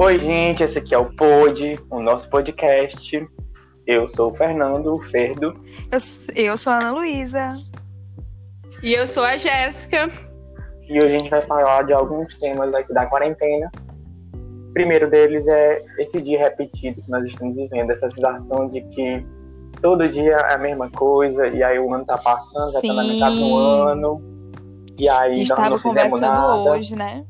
Oi, gente, esse aqui é o Pod, o nosso podcast. Eu sou o Fernando o Ferdo. Eu, eu sou a Ana Luísa. E eu sou a Jéssica. E hoje a gente vai falar de alguns temas aqui da quarentena. O primeiro deles é esse dia repetido que nós estamos vivendo, essa sensação de que todo dia é a mesma coisa, e aí o ano tá passando, já tá na metade do ano. E aí A gente nós não estava fizemos conversando nada. hoje, né?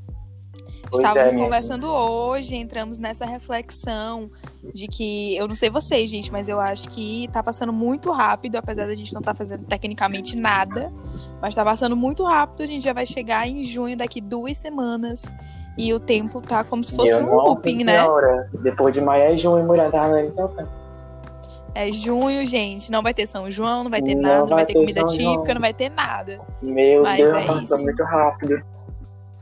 Pois Estávamos é, minha conversando hoje, entramos nessa reflexão de que, eu não sei vocês, gente, mas eu acho que tá passando muito rápido, apesar da gente não estar fazendo tecnicamente nada, mas tá passando muito rápido, a gente já vai chegar em junho daqui duas semanas e o tempo tá como se fosse um looping, né? senhora, Depois de maio é junho, mulher tá então, É junho, gente, não vai ter São João, não vai ter Não nada, não vai ter ter comida São típica, João. não vai ter nada. Meu Mas Deus, é passou isso. muito rápido.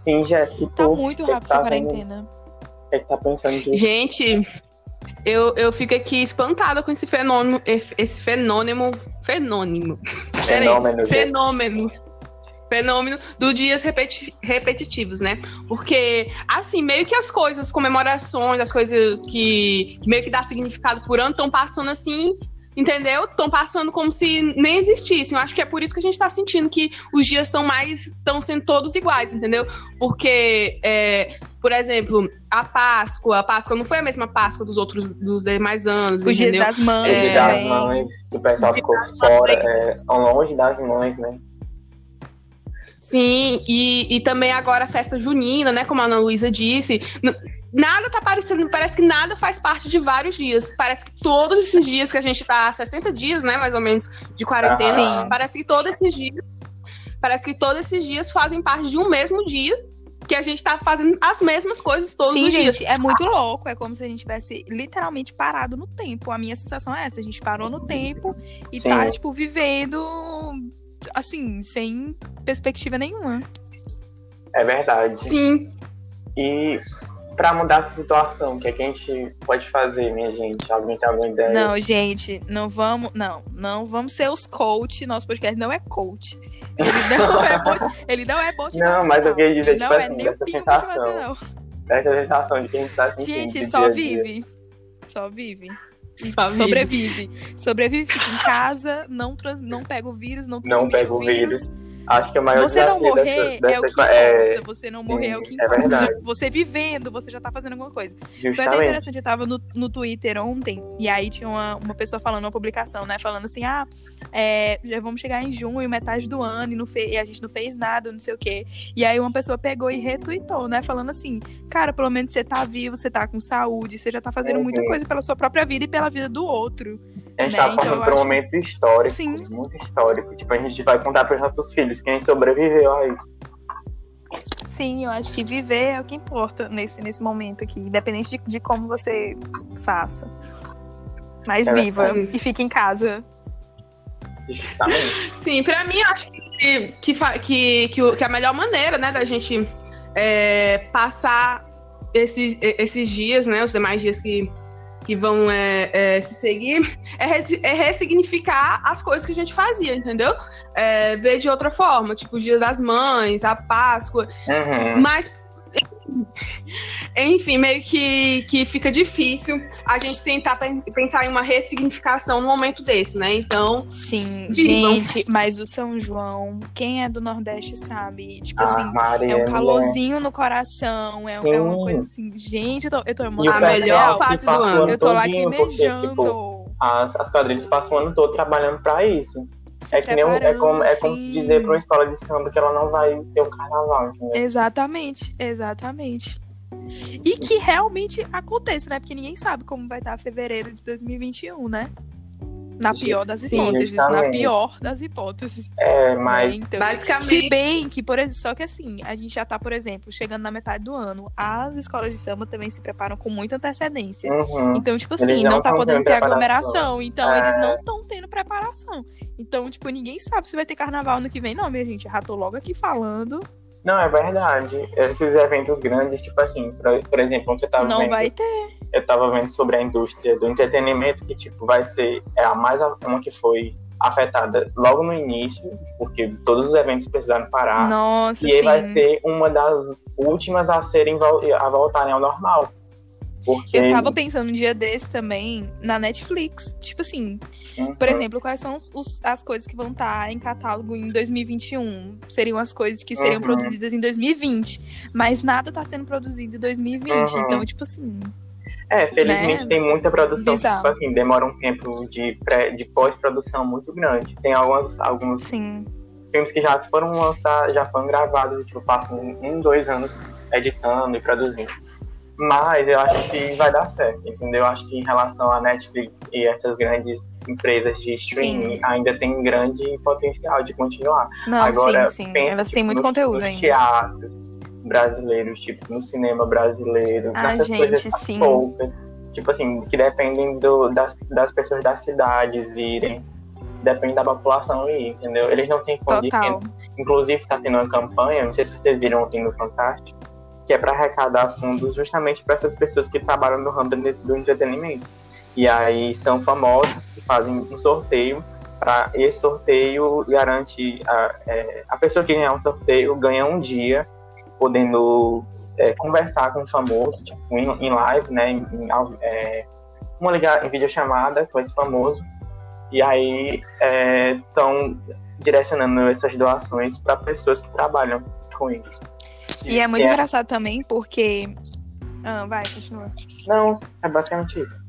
Sim, Jéssica, Tá muito rápido tá essa vendo? quarentena. O que é que tá pensando disso? Gente, eu, eu fico aqui espantada com esse fenômeno. Esse fenômeno. Fenômeno. Fenômeno. Fenômeno. Fenômeno do dias repeti- repetitivos, né? Porque, assim, meio que as coisas, comemorações, as coisas que, que meio que dá significado por ano, estão passando assim, entendeu? Estão passando como se nem existissem. Eu acho que é por isso que a gente tá sentindo que os dias estão mais. estão sendo todos iguais, entendeu? Porque, é, por exemplo, a Páscoa, a Páscoa não foi a mesma Páscoa dos outros dos demais anos, Os dias entendeu? das mães Dia É, das também. mães, que o pessoal ficou fora, é, longe das mães, né? Sim, e, e também agora a festa junina, né? Como a Ana Luísa disse. Nada tá parecendo, parece que nada faz parte de vários dias. Parece que todos esses dias que a gente tá há 60 dias, né, mais ou menos, de quarentena, Sim. parece que todos esses dias. Parece que todos esses dias fazem parte de um mesmo dia que a gente tá fazendo as mesmas coisas todos Sim, os dias. gente, é muito louco. É como se a gente tivesse literalmente parado no tempo. A minha sensação é essa: a gente parou no tempo e Sim. tá, tipo, vivendo assim, sem perspectiva nenhuma. É verdade. Sim. E pra mudar essa situação, o que é que a gente pode fazer, minha gente? Alguém tem alguma ideia? Não, gente, não vamos. Não, não vamos ser os coach. Nosso podcast não é coach. Ele não é bom. Ele não é bom Não, mas eu queria dizer, Ele tipo não é assim, nem dessa pingo sensação. Essa sensação de que a gente tá sentindo. Gente, só dia a dia. vive. Só vive. E sobrevive. Sobrevive, fica em casa, não, trans, não pega o vírus, não Não pega o vírus. Acho que o maior Você não morrer dessa, é o dessa que é, importa. Você não morrer é o que Sim, é importa. verdade. você vivendo, você já tá fazendo alguma coisa. Foi até justamente. interessante, eu tava no, no Twitter ontem, e aí tinha uma, uma pessoa falando, uma publicação, né? Falando assim, ah, é, já vamos chegar em junho, metade do ano, e, não fe- e a gente não fez nada, não sei o quê. E aí uma pessoa pegou e retweetou, né? Falando assim, cara, pelo menos você tá vivo, você tá com saúde, você já tá fazendo Uhum. muita coisa pela sua própria vida e pela vida do outro. A gente né? tá Então, passando eu por um acho- momento histórico, Sim. muito histórico. Tipo, a gente vai contar pros nossos filhos quem sobreviveu a isso. Sim, eu acho que viver é o que importa nesse, nesse momento aqui, independente de, de como você faça. Mas É, viva sim. e fique em casa. Sim, pra mim, eu acho que, que, que, que a melhor maneira, né, da gente é, passar esses, esses dias, né, os demais dias que, que vão é, é, se seguir, é, é ressignificar as coisas que a gente fazia, entendeu? É, ver de outra forma, tipo o Dia das Mães, a Páscoa, Uhum. mas, enfim, meio que, que fica difícil a gente tentar pen- pensar em uma ressignificação no momento desse, né? Então, Sim, Vivam. gente, mas o São João, quem é do Nordeste sabe, tipo Ah, assim, Maria, é um mulher. calorzinho no coração, é, é uma coisa assim, gente, eu tô, eu tô emocionada. A melhor fase do ano. Eu tô todinho, porque, tipo, as, as quadrilhas passam o ano todo trabalhando pra isso. É que nem é como, é como assim. dizer pra uma escola de samba que ela não vai ter um carnaval, entendeu? Exatamente, exatamente. E que realmente aconteça, né? Porque ninguém sabe como vai estar fevereiro de 2021, né? Na pior das Sim, hipóteses, na pior das hipóteses. É, né? mas Então, basicamente. Se bem que, por exemplo, só que assim, a gente já tá, por exemplo, chegando na metade do ano. As escolas de samba também se preparam com muita antecedência. uhum. Então, tipo Eles assim, não não tá podendo ter preparação. aglomeração. Então, É. eles não estão tendo preparação. Então, tipo, ninguém sabe se vai ter carnaval no que vem, não, minha gente. Já tô logo aqui falando. Não, é verdade. Esses eventos grandes, tipo assim, por, por exemplo, ontem eu tava não vendo, vai ter. Eu tava vendo sobre a indústria do entretenimento, que tipo, vai ser é a mais uma que foi afetada logo no início, porque todos os eventos precisaram parar. Nossa, e aí vai ser uma das últimas a serem a voltarem ao normal. Porque... Eu tava pensando um dia desse também na Netflix. Tipo assim, Uhum. por exemplo, quais são os- os- as coisas que vão estar em catálogo em 2021? Seriam as coisas que seriam Uhum. produzidas em 2020. Mas nada tá sendo produzido em 2020. Uhum. Então, tipo assim. É, felizmente Né? tem muita produção que, tipo assim, demora um tempo de, pré, de pós-produção muito grande. Tem algumas, alguns Sim. filmes que já foram lançados, já foram gravados tipo, passam um, dois anos editando e produzindo. Mas eu acho que vai dar certo, entendeu? Eu acho que em relação à Netflix e essas grandes empresas de streaming, Sim. ainda tem grande potencial de continuar. Não, Agora, sim, sim. pensa, Elas tipo, têm muito nos- conteúdo nos ainda. teatros brasileiros, tipo, no cinema brasileiro, Ah, nessas gente, coisas sim. poucas, tipo assim, que dependem do, das, das pessoas das cidades irem, depende da população ir, entendeu? Eles não têm condição. Inclusive, está tendo uma campanha, não sei se vocês viram ontem no Fantástico, que é para arrecadar fundos justamente para essas pessoas que trabalham no ramo do do entretenimento. E aí são famosos que fazem um sorteio, para esse sorteio garante a, é, a pessoa que ganhar um sorteio ganha um dia podendo é, conversar com o famoso, tipo, em, em live, né, em, é, uma ligar em videochamada com esse famoso. E aí estão direcionando essas doações para pessoas que trabalham com isso. E é muito engraçado também, porque. Ah, vai, continua. Não, é basicamente isso.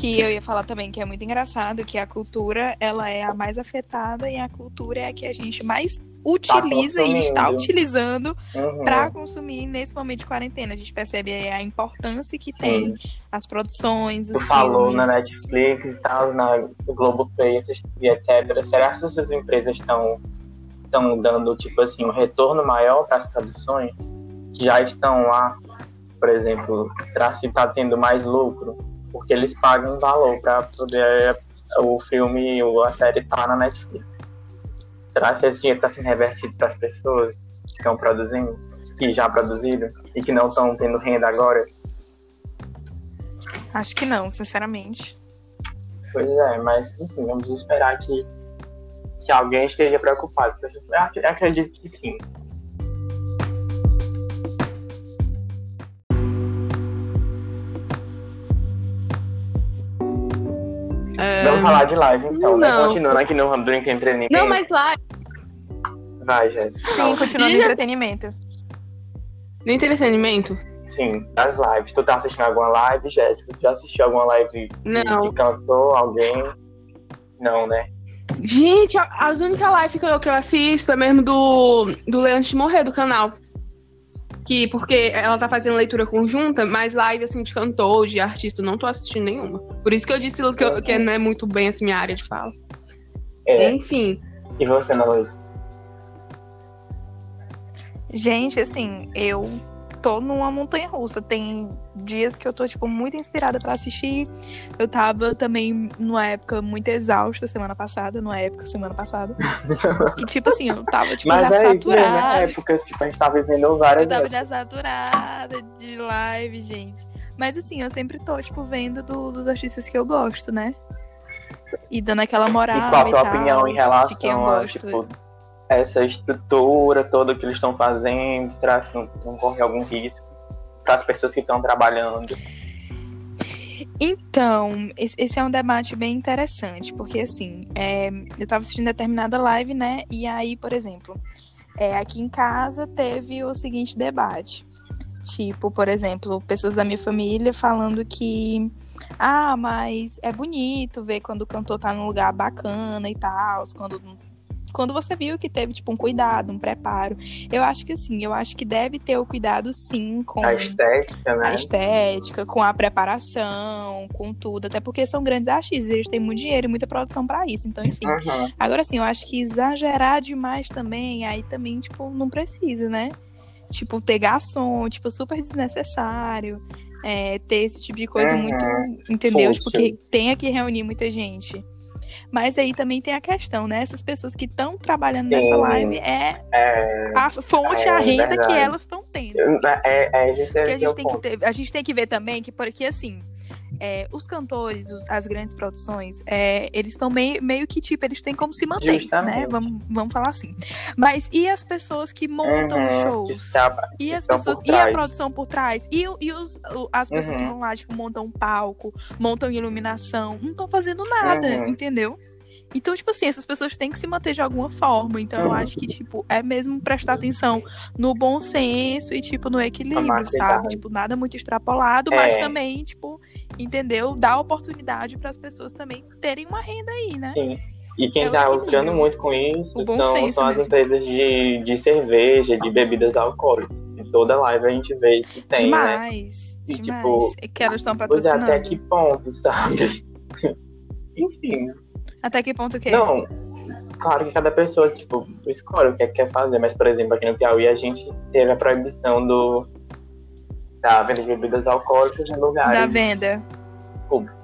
Que eu ia falar também que é muito engraçado que a cultura ela é a mais afetada e a cultura é a que a gente mais utiliza e está utilizando Uhum. para consumir nesse momento de quarentena. A gente percebe a importância que tem as produções, os Tu falou na Netflix e tal, na Globoplay e etc. Será que essas empresas estão estão dando tipo assim um retorno maior para as produções que já estão lá, por exemplo, para se tá tendo mais lucro, porque eles pagam um valor para poder o filme ou a série estar na Netflix. Será que esse dinheiro está sendo revertido para as pessoas que estão produzindo, que já produziram e que não estão tendo renda agora? Acho que não, sinceramente. Pois é, mas enfim, vamos esperar que, que alguém esteja preocupado eu acredito que sim. Vamos falar de live então, né? Não. Continuando aqui no ramo do entretenimento. Não, mas lá, Vai, Jéssica. Sim, continuando no Já- entretenimento. no entretenimento, Sim, das lives. Tu tá assistindo alguma live, Jéssica? Tu já assistiu alguma live que, Não. que cantou alguém? Não, né? Gente, a- as únicas lives que eu, que eu assisto é mesmo do, do Leandro de Morrer, do canal. Que, porque ela tá fazendo leitura conjunta, mas live, assim, de cantor, de artista, eu não tô assistindo nenhuma. Por isso que eu disse que, eu- que não é muito bem, assim, minha área de fala. É. Enfim, E você, Ana Luiz? Gente, assim, eu tô numa montanha russa. Tem dias que eu tô, tipo, muito inspirada pra assistir. Eu tava também numa época muito exausta semana passada, numa época semana passada. que, tipo assim, eu tava, tipo, Mas já é isso mesmo, é saturada. épocas, tipo, a gente tá vivendo várias Eu tava já saturada de live, gente. Mas assim, eu sempre tô, tipo, vendo do- dos artistas que eu gosto, né? E dando aquela moral. E qual a tua tal, opinião em relação a, gosto. tipo, essa estrutura toda que eles estão fazendo? Será que não, não corre algum risco para as pessoas que estão trabalhando? Então, esse é um debate bem interessante, porque assim, é, eu tava assistindo determinada live, né? E aí, por exemplo, é, aqui em casa teve o seguinte debate. Tipo, por exemplo, pessoas da minha família falando que. Ah, mas é bonito ver quando o cantor tá num lugar bacana e tal, quando, quando você viu que teve, tipo, um cuidado, um preparo. Eu acho que sim, eu acho que deve ter o cuidado sim com A estética, a né? estética, com a preparação, com tudo. Até porque são grandes artistas, eles têm muito dinheiro e muita produção pra isso. Então, enfim. Uhum. Agora, assim, eu acho que exagerar demais também, aí também, tipo, não precisa, né? Tipo, ter garçom, tipo, super desnecessário. é, ter esse tipo de coisa Uhum. muito. Entendeu? Fútil. Tipo, que tenha que reunir muita gente. Mas aí também tem a questão, né? Essas pessoas que estão trabalhando nessa Sim. live é É, a fonte, É, a renda verdade. que elas estão tendo. é, é, é, a gente, tem que ter, a gente tem que ver também que, porque assim, é, os cantores, os- as grandes produções, é, eles estão meio, meio que, tipo, eles têm como se manter, né? Justamente. Vamos, vamos falar assim. Mas e as pessoas que montam Uhum, que shows? está- E as pessoas, e a produção por trás, e, e os, as pessoas que Uhum. vão lá, tipo, montam um palco, montam iluminação, não estão fazendo nada, Uhum. entendeu? Então, tipo assim, essas pessoas têm que se manter de alguma forma. Então, eu acho que, tipo, é mesmo prestar atenção no bom senso e, tipo, no equilíbrio, sabe? Tipo, nada muito extrapolado, mas É. também, tipo, entendeu? Dar oportunidade para as pessoas também terem uma renda aí, né? Sim. E quem está lucrando muito com isso são, são as mesmo. empresas de, de cerveja, de bebidas alcoólicas. Em toda live a gente vê que tem, né? demais, E, demais. tipo, É que elas estão patrocinando. até que ponto, sabe? Enfim, Até que ponto que? não. Claro que cada pessoa, tipo, escolhe o que é que quer fazer, mas, por exemplo, aqui no Piauí a gente teve a proibição do da venda de bebidas alcoólicas em lugares Da venda. públicos.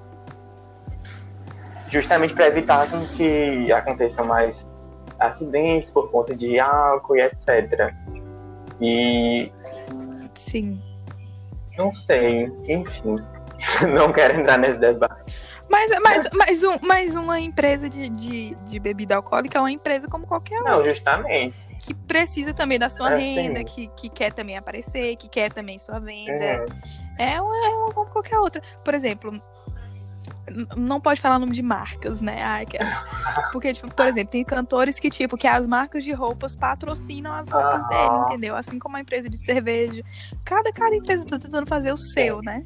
Justamente para evitar que aconteçam mais acidentes por conta de álcool e etc. E Sim. não sei, enfim, não quero entrar nesse debate. Mas, mas, mas, um, mas uma empresa de, de, de bebida alcoólica é uma empresa como qualquer outra, Não, justamente. que precisa também da sua É, renda, que, que quer também aparecer, que quer também sua venda. Uhum. É uma, é uma como qualquer outra. Por exemplo, não pode falar nome de marcas, né? Ai, que... Porque, tipo, por exemplo, tem cantores que, tipo, que as marcas de roupas patrocinam as roupas Aham. dele, entendeu? Assim como a empresa de cerveja. Cada, cada empresa tá tentando fazer o seu, né?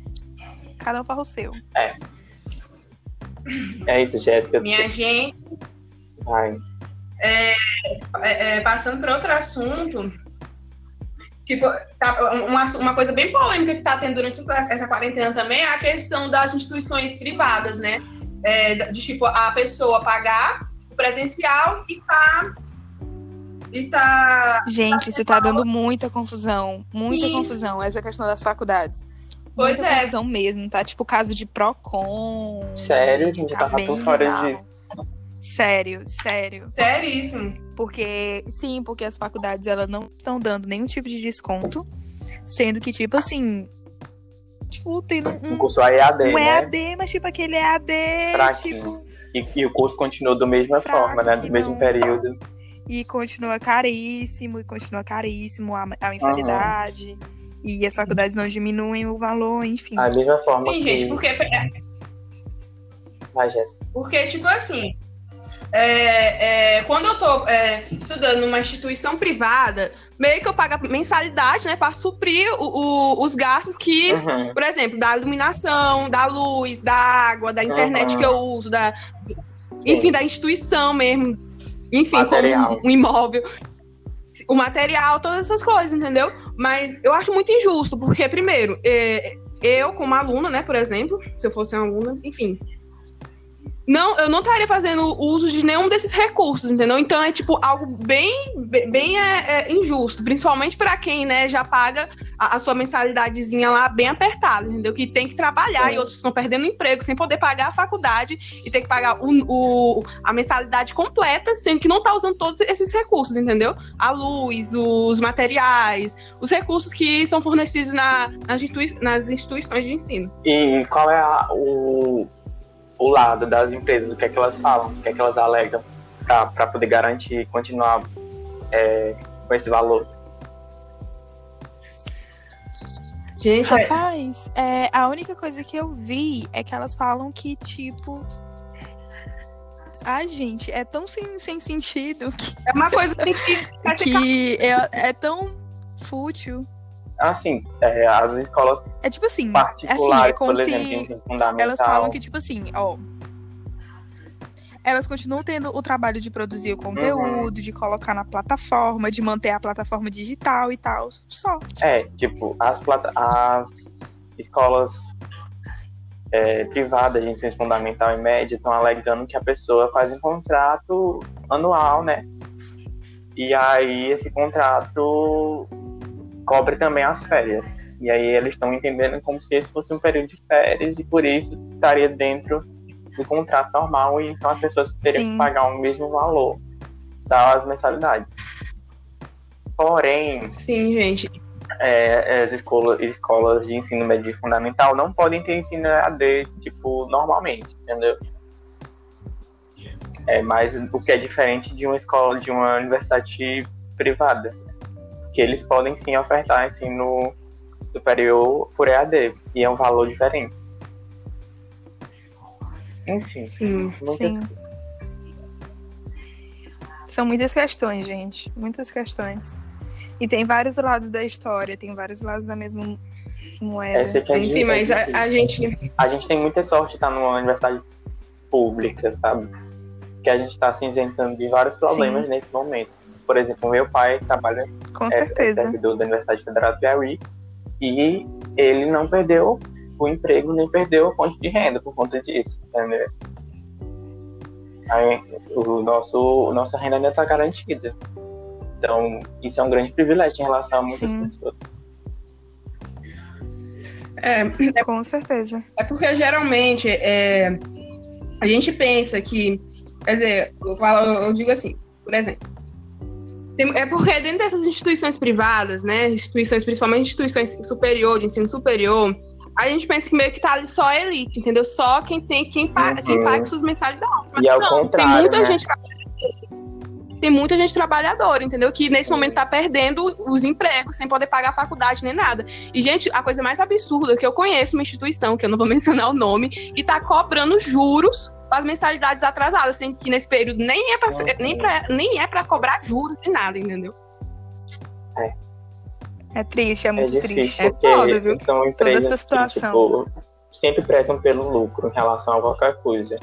Cada um para o seu. É isso, Jéssica. Minha gente, Vai. é, é, passando para outro assunto, tipo, tá, uma, uma coisa bem polêmica que está tendo durante essa, essa quarentena também é a questão das instituições privadas, né? É, de tipo, a pessoa pagar o presencial e tá. E tá. Gente, isso tá dando muita confusão. Muita Sim. confusão, essa questão das faculdades. Pois muita é. confusão mesmo, tá? Tipo, caso de Procon. Sério, gente, eu tá tava por fora bizarro. Sério, sério. Seríssimo. Porque, sim, porque as faculdades, elas não estão dando nenhum tipo de desconto. Sendo que, tipo assim. Tipo, tem um, O curso EAD, um né? EAD, mas tipo aquele EAD, Fraquinho. tipo, E, e o curso continuou da mesma forma, né? Do mesmo não- período. e continua caríssimo, e continua caríssimo a, a mensalidade. E as faculdades não diminuem o valor, enfim. Da mesma forma Sim, que... gente, porque Vai, Jéssica. Porque, tipo assim, é, é, quando eu tô é, estudando numa instituição privada, meio que eu pago a mensalidade, né, para suprir o- o- os gastos que, Uhum. por exemplo, da iluminação, da luz, da água, da internet Uhum. que eu uso, da, enfim, da instituição mesmo, enfim, Material. como um imóvel. O material, todas essas coisas, entendeu? Mas eu acho muito injusto, porque, primeiro, é, eu, como aluna, né, por exemplo, se eu fosse uma aluna, enfim, não, eu não estaria fazendo uso de nenhum desses recursos, entendeu? Então é tipo algo bem, bem, é, é, injusto, principalmente para quem, né, já paga a, a sua mensalidadezinha lá bem apertada, entendeu? Que tem que trabalhar Sim. e outros estão perdendo emprego sem poder pagar a faculdade e tem que pagar o, o- a mensalidade completa, sendo que não tá usando todos esses recursos, entendeu? A luz, os materiais, os recursos que são fornecidos na- nas, institui- nas instituições de ensino. E qual é a- o, o lado das empresas? O que é que elas falam? O que é que elas alegam para poder garantir continuar é, com esse valor? Gente, é- Rapaz, é, a única coisa que eu vi é que elas falam que, tipo. Ai, gente, é tão sem, sem sentido que, é uma coisa que ser que é, é tão fútil. Assim, é, as escolas É tipo assim, assim, particulares, é como por exemplo, se elas falam que, tipo assim, ó. Elas continuam tendo o trabalho de produzir o conteúdo, de colocar na plataforma, de manter a plataforma digital e tal. Só. É, tipo, as, plata- as escolas é, privadas de ensino fundamental e médio estão alegando que a pessoa faz um contrato anual, né? E aí esse contrato cobre também as férias. E aí eles estão entendendo como se esse fosse um período de férias e por isso estaria dentro do contrato normal e então as pessoas teriam Sim. que pagar o mesmo valor das mensalidades. Porém, Sim, gente. é, as escolas, escolas de ensino médio fundamental não podem ter ensino AD, tipo, normalmente, entendeu? É, mas o que é diferente de uma escola, de uma universidade privada. Que eles podem sim ofertar ensino superior por EAD, e é um valor diferente. Enfim, sim, muitas... sim. São muitas questões, gente. Muitas questões. E tem vários lados da história, tem vários lados da mesma moeda. Essa que é Enfim, mas a, a, gente. A gente tem muita sorte de estar numa universidade pública, sabe? Que a gente está se isentando de vários problemas Sim. nesse momento. Por exemplo, meu pai trabalha Com é, certeza. é servidor da Universidade Federal do Piauí e ele não perdeu o emprego nem perdeu a fonte de renda por conta disso, entendeu? Aí, o nosso, nossa renda ainda está garantida. Então, isso é um grande privilégio em relação a muitas Sim. pessoas. É, é, com certeza. É porque geralmente é, a gente pensa que, quer dizer, eu, falo, eu digo assim, por exemplo, é porque dentro dessas instituições privadas, né, instituições, principalmente instituições superior, de ensino superior, a gente pensa que meio que tá ali só a elite, entendeu? Só quem tem, quem paga, uhum. quem paga suas mensalidades. Mas e ao não, tem muita né? gente tem muita gente trabalhadora, entendeu? Que nesse momento tá perdendo os empregos, sem poder pagar a faculdade nem nada. E, gente, a coisa mais absurda que eu conheço uma instituição, que eu não vou mencionar o nome, que tá cobrando juros as mensalidades atrasadas, sendo que nesse período nem é pra, nem pra, nem é pra cobrar juros nem nada, entendeu? É. É triste, é muito é triste. É foda, viu? São empresas Toda essa situação. Que, tipo, sempre prezam pelo lucro em relação a qualquer coisa.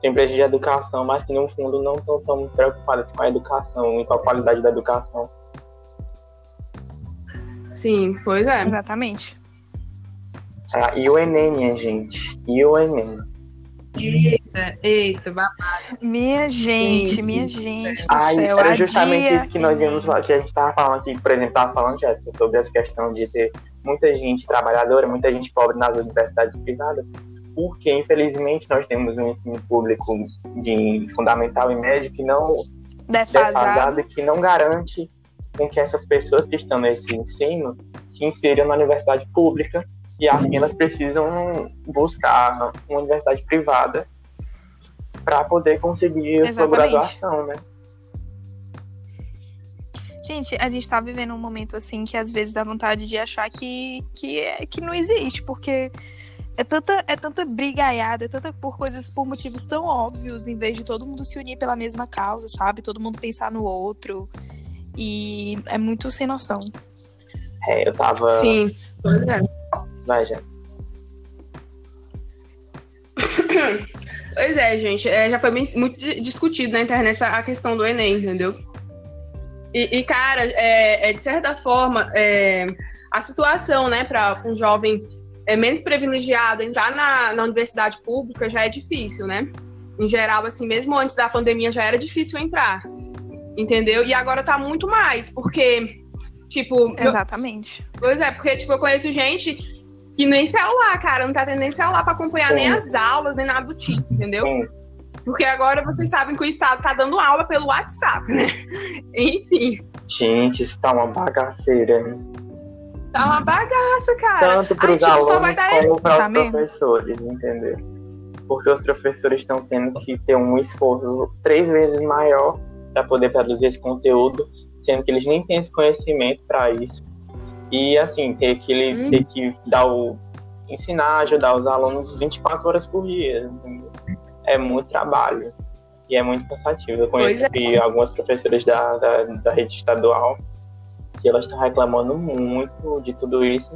Tem empresas de educação, mas que no fundo não estão tão preocupadas com a educação e com a qualidade da educação. Sim, pois é. Exatamente. Ah, e o Enem, minha gente? E o Enem? Eita, eita, babado. Minha gente, gente. minha gente. Ai, céu, era justamente dia... isso que nós íamos falar, que a gente tava falando aqui, por exemplo, tava falando, Jéssica, sobre essa questão de ter muita gente trabalhadora, muita gente pobre nas universidades privadas, porque infelizmente nós temos um ensino público de fundamental e médio que não defasado, defasado que não garante com que essas pessoas que estão nesse ensino se inseram na universidade pública e assim elas precisam buscar uma universidade privada para poder conseguir a sua graduação, né? Gente, a gente tá vivendo um momento assim que às vezes dá vontade de achar que, que, é, que não existe, porque é tanta, é tanta brigaiada, é tanta por coisas, por motivos tão óbvios, em vez de todo mundo se unir pela mesma causa, sabe? Todo mundo pensar no outro. E é muito sem noção. É, eu tava. Sim, pois é. Vai, já. Pois é, gente. É, já foi muito discutido na internet a questão do Enem, entendeu? E, e cara, é, é, de certa forma, é, a situação, né, para um jovem é, menos privilegiado entrar na, na universidade pública já é difícil, né? Em geral, assim, mesmo antes da pandemia já era difícil entrar, entendeu? E agora tá muito mais, porque, tipo... Exatamente. Eu, pois é, porque, tipo, eu conheço gente que nem celular, cara, não tá tendo nem celular pra acompanhar Sim. nem as aulas, nem nada do tipo, entendeu? Sim. Porque agora vocês sabem que o Estado tá dando aula pelo WhatsApp, né? Enfim. Gente, isso tá uma bagaceira, né? Tá uma bagaça, cara. Tanto para os tipo, alunos como para os tá professores, entendeu? Porque os professores estão tendo que ter um esforço três vezes maior para poder produzir esse conteúdo, sendo que eles nem têm esse conhecimento para isso. E assim, ter que, hum. ter que dar o ensinar, ajudar os alunos 24 horas por dia. É muito trabalho e é muito cansativo. Eu conheço é. algumas professoras da, da, da rede estadual que elas estão reclamando muito de tudo isso.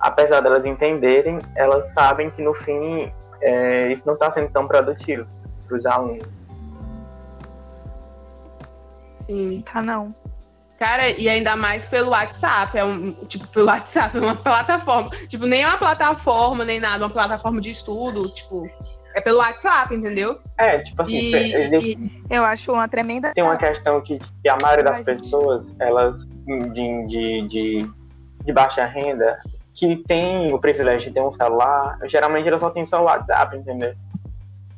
Apesar delas entenderem, elas sabem que no fim é, isso não está sendo tão produtivo para os alunos. Sim, tá não. Cara, e ainda mais pelo WhatsApp, é um, tipo, pelo WhatsApp, é uma plataforma. Tipo, nem é uma plataforma, nem nada, uma plataforma de estudo, tipo, é pelo WhatsApp, entendeu? É, tipo assim, e, existe... e eu acho uma tremenda. Tem uma questão que, que a maioria das pessoas, elas de, de, de, de, baixa renda, que tem o privilégio de ter um celular, geralmente elas só tem só o WhatsApp, entendeu?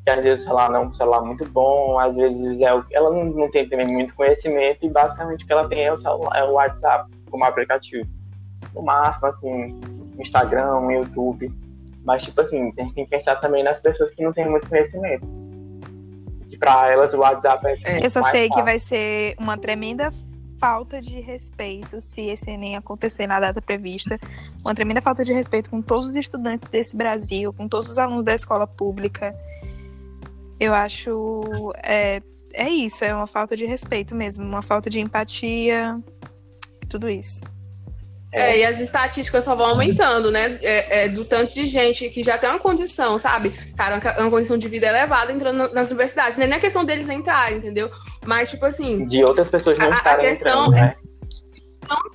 Que às vezes o celular não é um celular muito bom, às vezes é o, ela não, não tem também muito conhecimento e basicamente o que ela tem é o celular, é o WhatsApp como aplicativo. no máximo, assim, Instagram, YouTube. Mas, tipo assim, a gente tem que pensar também nas pessoas que não têm muito conhecimento. Que pra elas o WhatsApp é. Eu só sei que fácil. vai ser uma tremenda falta de respeito se esse Enem acontecer na data prevista. Uma tremenda falta de respeito com todos os estudantes desse Brasil, com todos os alunos da escola pública. Eu acho. É, é isso, é uma falta de respeito mesmo, uma falta de empatia, tudo isso. É, e as estatísticas só vão aumentando, né? É, é, do tanto de gente que já tem uma condição, sabe? Cara, uma, uma condição de vida elevada entrando na- nas universidades. Não é nem a questão deles entrarem, entendeu? Mas, tipo assim, De outras pessoas não A- a estarem questão entrando, né?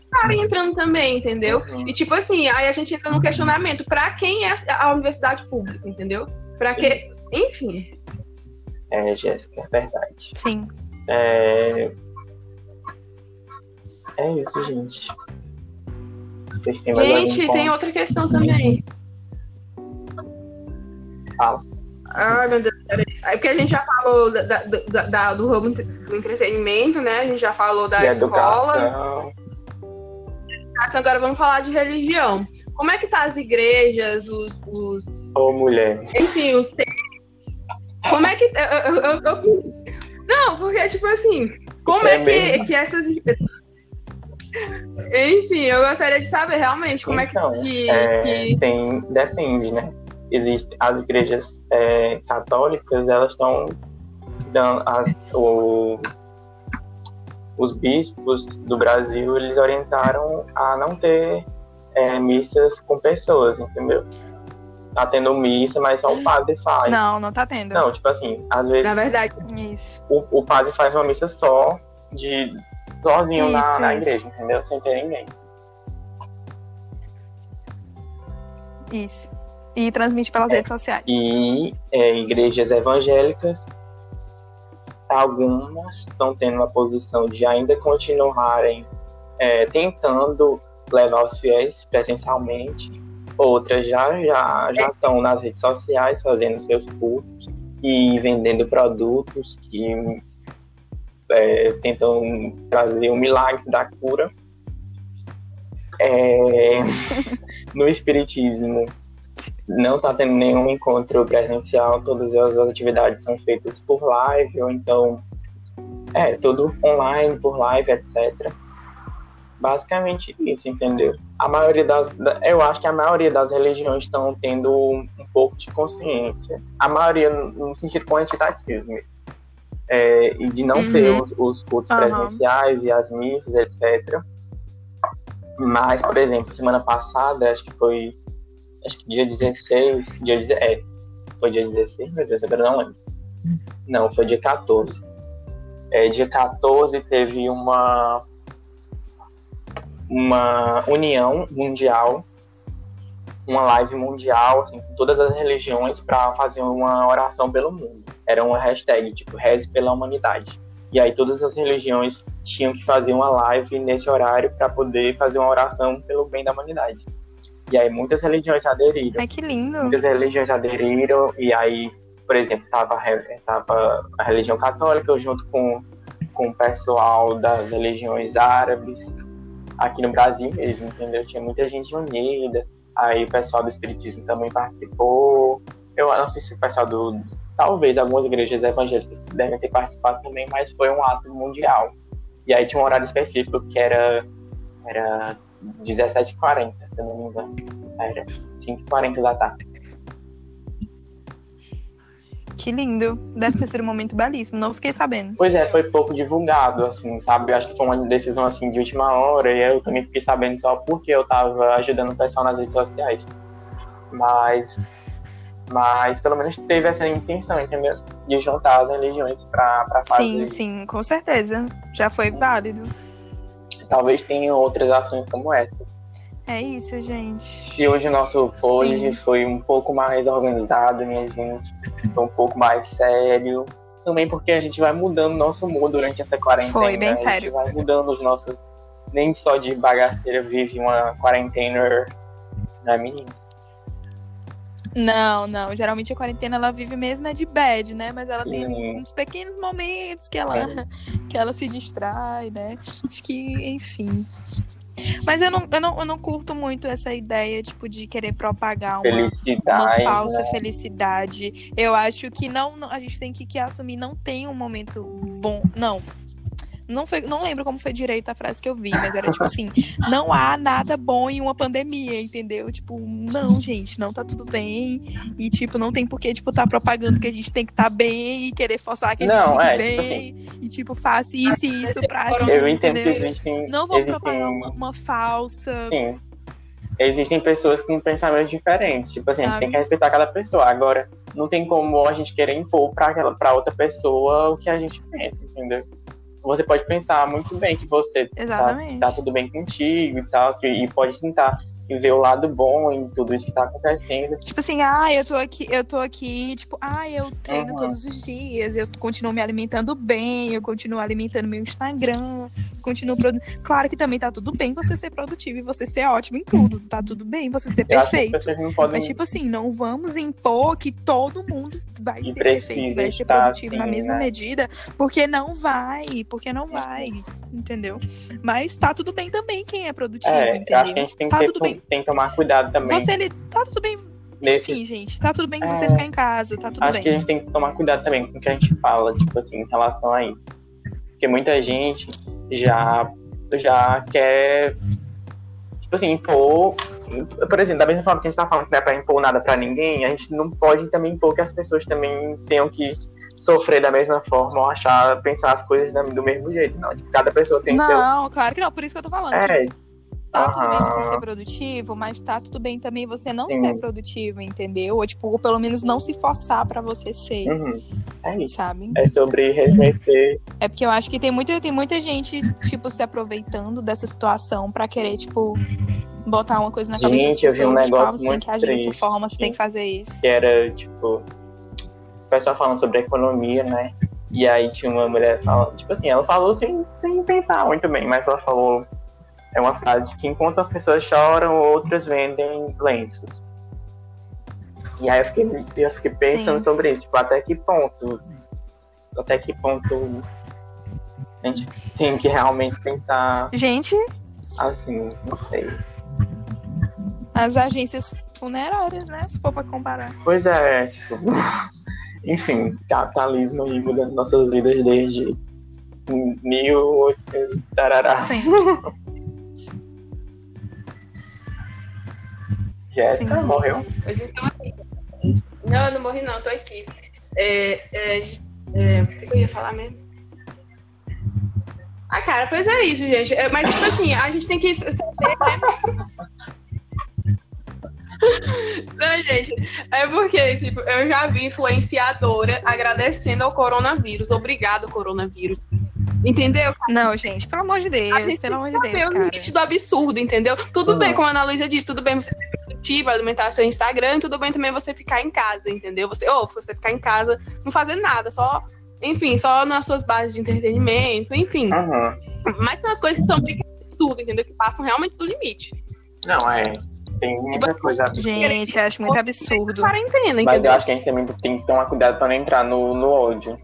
estarem entrando também, entendeu? Uhum. E, tipo assim, aí a gente entra no questionamento: pra quem é a universidade pública, entendeu? Pra que. Enfim. É, Jéssica, é verdade. Sim. É... é isso, gente. Vocês têm mais algum Gente, tem outra questão também. Fala. Ai, meu Deus, peraí. É porque a gente já falou da, da- da- do ramo do entretenimento, né? A gente já falou da De escola. educação. Agora vamos falar de religião. Como é que tá as igrejas, os, os Ô, mulher. enfim, os? Como é que. eu- eu- eu- Não, porque, tipo assim, como É é, que, mesmo? que essas. Enfim, eu gostaria de saber realmente como Então, é que. É, que- tem, depende, né? Existe, as igrejas é, católicas, elas estão dando as, o, os bispos do Brasil, eles orientaram a não ter é, missas com pessoas, entendeu? Tá tendo missa, mas só o padre faz. Não, não tá tendo. Não, tipo assim, às vezes Na verdade, Isso. o, o padre faz uma missa só, de sozinho na, Isso, na isso. igreja, entendeu? Sem ter ninguém. Isso. E transmite pelas É. redes sociais. E é, igrejas evangélicas, algumas estão tendo uma posição de ainda continuarem é, tentando levar os fiéis presencialmente, outras já já já estão nas redes sociais fazendo seus cultos e vendendo produtos que é, tentam trazer o milagre da cura. É, no espiritismo não está tendo nenhum encontro presencial, todas as atividades são feitas por live, ou então é tudo online, por live, etc. Basicamente isso, entendeu? A maioria das. da- Eu acho que a maioria das religiões estão tendo um pouco de consciência. A maioria no sentido quantitativo mesmo. É, e de não Uhum. ter os, os cultos Aham. presenciais e as missas, etc. Mas, por exemplo, semana passada, acho que foi acho que dia 16, dia, é, foi dia 16, meu Deus, agora não lembro. Não, foi dia 14. É, dia 14 teve uma uma união mundial, uma live mundial, assim, com todas as religiões para fazer uma oração pelo mundo. Era uma hashtag, tipo, reze pela humanidade. E aí todas as religiões tinham que fazer uma live nesse horário para poder fazer uma oração pelo bem da humanidade. E aí muitas religiões aderiram. Ai, que lindo. Muitas religiões aderiram, e aí, por exemplo, estava tava a religião católica junto com, com o pessoal das religiões árabes, aqui no Brasil mesmo, entendeu? Tinha muita gente unida, aí o pessoal do Espiritismo também participou. Eu não sei se o pessoal do. Talvez algumas igrejas evangélicas devem ter participado também, mas foi um ato mundial. E aí tinha um horário específico que era, era 17h40, se não me engano. Era 5h40 da tarde. Que lindo. Deve ter sido um momento belíssimo. Não fiquei sabendo. Pois é, foi pouco divulgado, assim, sabe? Eu acho que foi uma decisão, assim, de última hora, e eu também fiquei sabendo só porque eu tava ajudando o pessoal nas redes sociais. Mas, mas pelo menos teve essa intenção, entendeu? De juntar as religiões pra, pra fazer. Sim, sim, com certeza. Já foi válido. Talvez tenha outras ações como essa. É isso, gente. E hoje o nosso Sim. foi um pouco mais organizado, minha gente. Foi um pouco mais sério. Também porque a gente vai mudando nosso humor durante essa quarentena. Foi, bem a gente sério. vai mudando os nossos. Nem só de bagaceira vive uma quarentena, né, meninas? Não, não. Geralmente a quarentena ela vive mesmo é de bad, né? Mas ela tem Sim. uns pequenos momentos que ela, que ela se distrai, né? Acho que, enfim. Mas eu não, eu, não, eu não curto muito essa ideia, tipo, de querer propagar uma, uma falsa né? felicidade. Eu acho que não, não- a gente tem que, que assumir, não tem um momento bom. Não. Não, foi, não lembro como foi direito a frase que eu vi, mas era tipo assim: não há nada bom em uma pandemia, entendeu? Tipo, não, gente, não tá tudo bem. E, tipo, não tem por que, tipo, tá propagando que a gente tem que estar bem e querer forçar que a gente Não, fique é, bem. tipo E, tipo, faça isso e isso pra gente. Eu entendo que entendeu? existem. Não existem propagar uma, uma falsa. Sim. Existem pessoas com pensamentos diferentes. Tipo assim, a gente tem que respeitar cada pessoa. Agora, não tem como a gente querer impor pra, aquela, pra outra pessoa o que a gente pensa, entendeu? Você pode pensar muito bem que você tá, tá tudo bem contigo e tal, e pode tentar ver o lado bom em tudo isso que tá acontecendo. Tipo assim, ah, eu tô aqui, eu tô aqui, tipo, ah, eu treino Uhum. todos os dias, eu continuo me alimentando bem, eu continuo alimentando meu Instagram, continuo. Claro que também tá tudo bem você ser produtivo e você ser ótimo em tudo. Tá tudo bem você ser Eu perfeito. pessoas não podem. Mas, tipo assim, não vamos impor que todo mundo vai E ser perfeito, vai ser produtivo na assim, mesma né? medida, porque não vai, porque não vai, entendeu? Mas tá tudo bem também quem é produtivo, é, eu entendeu? acho que a gente tem que, Tá tudo bem. tem que tomar cuidado também. Você ele tá tudo bem. nesse Enfim, gente, tá tudo bem que você É. ficar em casa, tá tudo acho bem. que a gente tem que tomar cuidado também com o que a gente fala, tipo assim, em relação a isso. Porque muita gente já, já quer, tipo assim, impor. Por exemplo, da mesma forma que a gente tá falando que não é pra impor nada pra ninguém, a gente não pode também impor que as pessoas também tenham que sofrer da mesma forma ou achar, pensar as coisas do mesmo jeito. Não, tipo, cada pessoa tem seu. Não, claro que não, por isso que eu tô falando. É, Tá tudo bem você ser produtivo, mas tá tudo bem também você não Sim. ser produtivo, entendeu? Ou, tipo, ou pelo menos não se forçar pra você ser, uhum, é isso. sabe? É sobre reconhecer. É porque eu acho que tem muita, tem muita gente, tipo, se aproveitando dessa situação pra querer, tipo, botar uma coisa na cabeça Gente, eu vi um tipo, ah, negócio você tem muito que agir dessa triste. forma, você tem que fazer isso. que era, tipo, pessoal falando sobre economia, né? E aí tinha uma mulher falando, tipo assim, ela falou sem, sem pensar muito bem, mas ela falou, é uma frase que enquanto as pessoas choram, outras vendem lenços. E aí eu fiquei, eu fiquei pensando Sim. sobre isso, tipo, até que ponto, até que ponto a gente tem que realmente pensar Gente, assim, não sei. as agências funerárias, né? Se for pra comparar. Pois é, tipo, enfim, capitalismo aí mudando nossas vidas desde 1800, tarará. Sim. Jéssica morreu. Pois então, assim, não, eu não morri não, tô aqui. É, é, é, o que eu ia falar mesmo? Ah, cara, pois é isso, gente. É, mas, tipo assim, a gente tem que saber, né? Não, gente, é porque, tipo, eu já vi influenciadora agradecendo ao coronavírus. Obrigado, coronavírus. Entendeu? Não, gente, pelo amor de A Deus, gente pelo amor de Deus, o cara. limite do absurdo, entendeu? Tudo Uhum. bem, como a Ana Luísa disse, tudo bem você ser produtiva, alimentar seu Instagram, tudo bem também você ficar em casa, entendeu? Você, ou você ficar em casa, não fazer nada, só, enfim, só nas suas bases de entretenimento, enfim. Uhum. Mas tem umas coisas que são meio que absurdo, entendeu? Que passam realmente do limite. Não, é. Tem muita coisa absurda. Gente, eu acho muito absurdo. Quarentena, Mas eu acho que a gente também tem que tomar cuidado pra não entrar no, no ódio.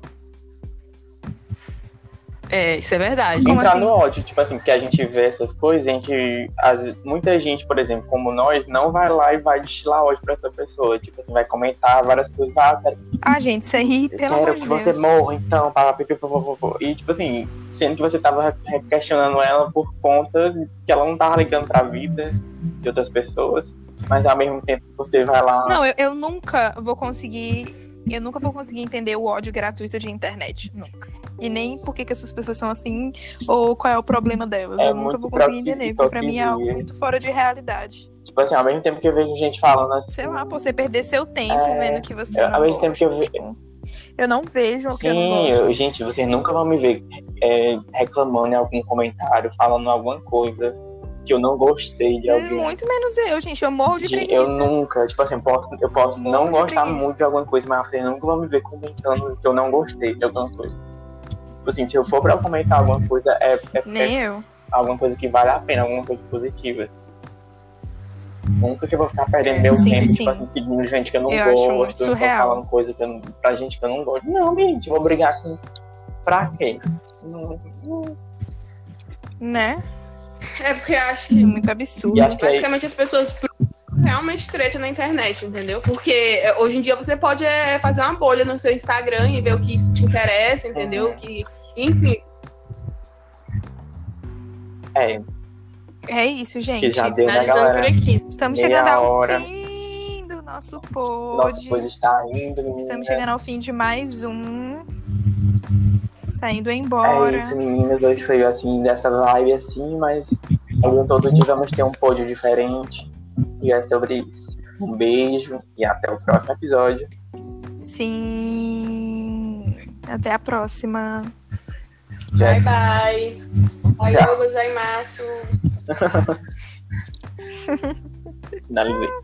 É, isso é verdade. Como entrar assim? no ódio, tipo assim, porque a gente vê essas coisas, a gente. As, muita gente, por exemplo, como nós, não vai lá e vai destilar ódio pra essa pessoa. Tipo assim, vai comentar várias coisas, ah, quero, Ah, gente, isso aí, pelo amor quero de que Deus. você morra, então, pá. E tipo assim, sendo que você tava questionando ela por conta que ela não tava ligando pra vida de outras pessoas, mas ao mesmo tempo você vai lá. Não, eu, eu nunca vou conseguir. Eu nunca vou conseguir entender o ódio gratuito de internet. Nunca. E nem por que, que essas pessoas são assim, ou qual é o problema delas. É eu nunca vou conseguir entender, porque pra mim é algo muito fora de realidade. Tipo assim, ao mesmo tempo que eu vejo gente falando assim. Sei lá, você perder seu tempo É, vendo que você eu- não ao mesmo tempo que eu gosta, ve- tipo, eu não vejo Sim, eu- gente, vocês nunca vão me ver é, reclamando em algum comentário, falando alguma coisa que eu não gostei de alguém. Muito menos eu, gente. Eu morro de Gente, preguiça. eu nunca, tipo assim, eu posso, eu posso não de gostar preguiça. muito de alguma coisa, mas vocês nunca vão me ver comentando que eu não gostei de alguma coisa. Tipo assim, se eu for pra comentar alguma coisa, é, é- é Nem eu. alguma coisa que vale a pena, alguma coisa positiva. Nunca que eu vou ficar perdendo meu Sim, tempo, sim. tipo assim, seguindo gente que eu não Eu gosto, falando coisa que eu pra gente que eu não gosto. Não, gente, vou brigar com. Pra quê? Não- não- Né? É porque eu acho que Muito absurdo. E acho que aí, basicamente as pessoas realmente treta na internet, entendeu? Porque é, hoje em dia você pode é, fazer uma bolha no seu Instagram e ver o que te interessa, entendeu? Uhum. Que, enfim, é, É isso, gente. que já deu, né, por galera? aqui. Estamos meia chegando ao hora. fim do nosso Nosso pod. está indo, menina. Estamos chegando ao fim de mais um. Está indo É embora. isso, meninas. Hoje foi assim, dessa vibe assim, mas todo dia vamos ter um pódio diferente. E é sobre isso. Um beijo e até o próximo episódio. Sim. Até a próxima. Bye bye. Olha, gozaimasu. Finalizei.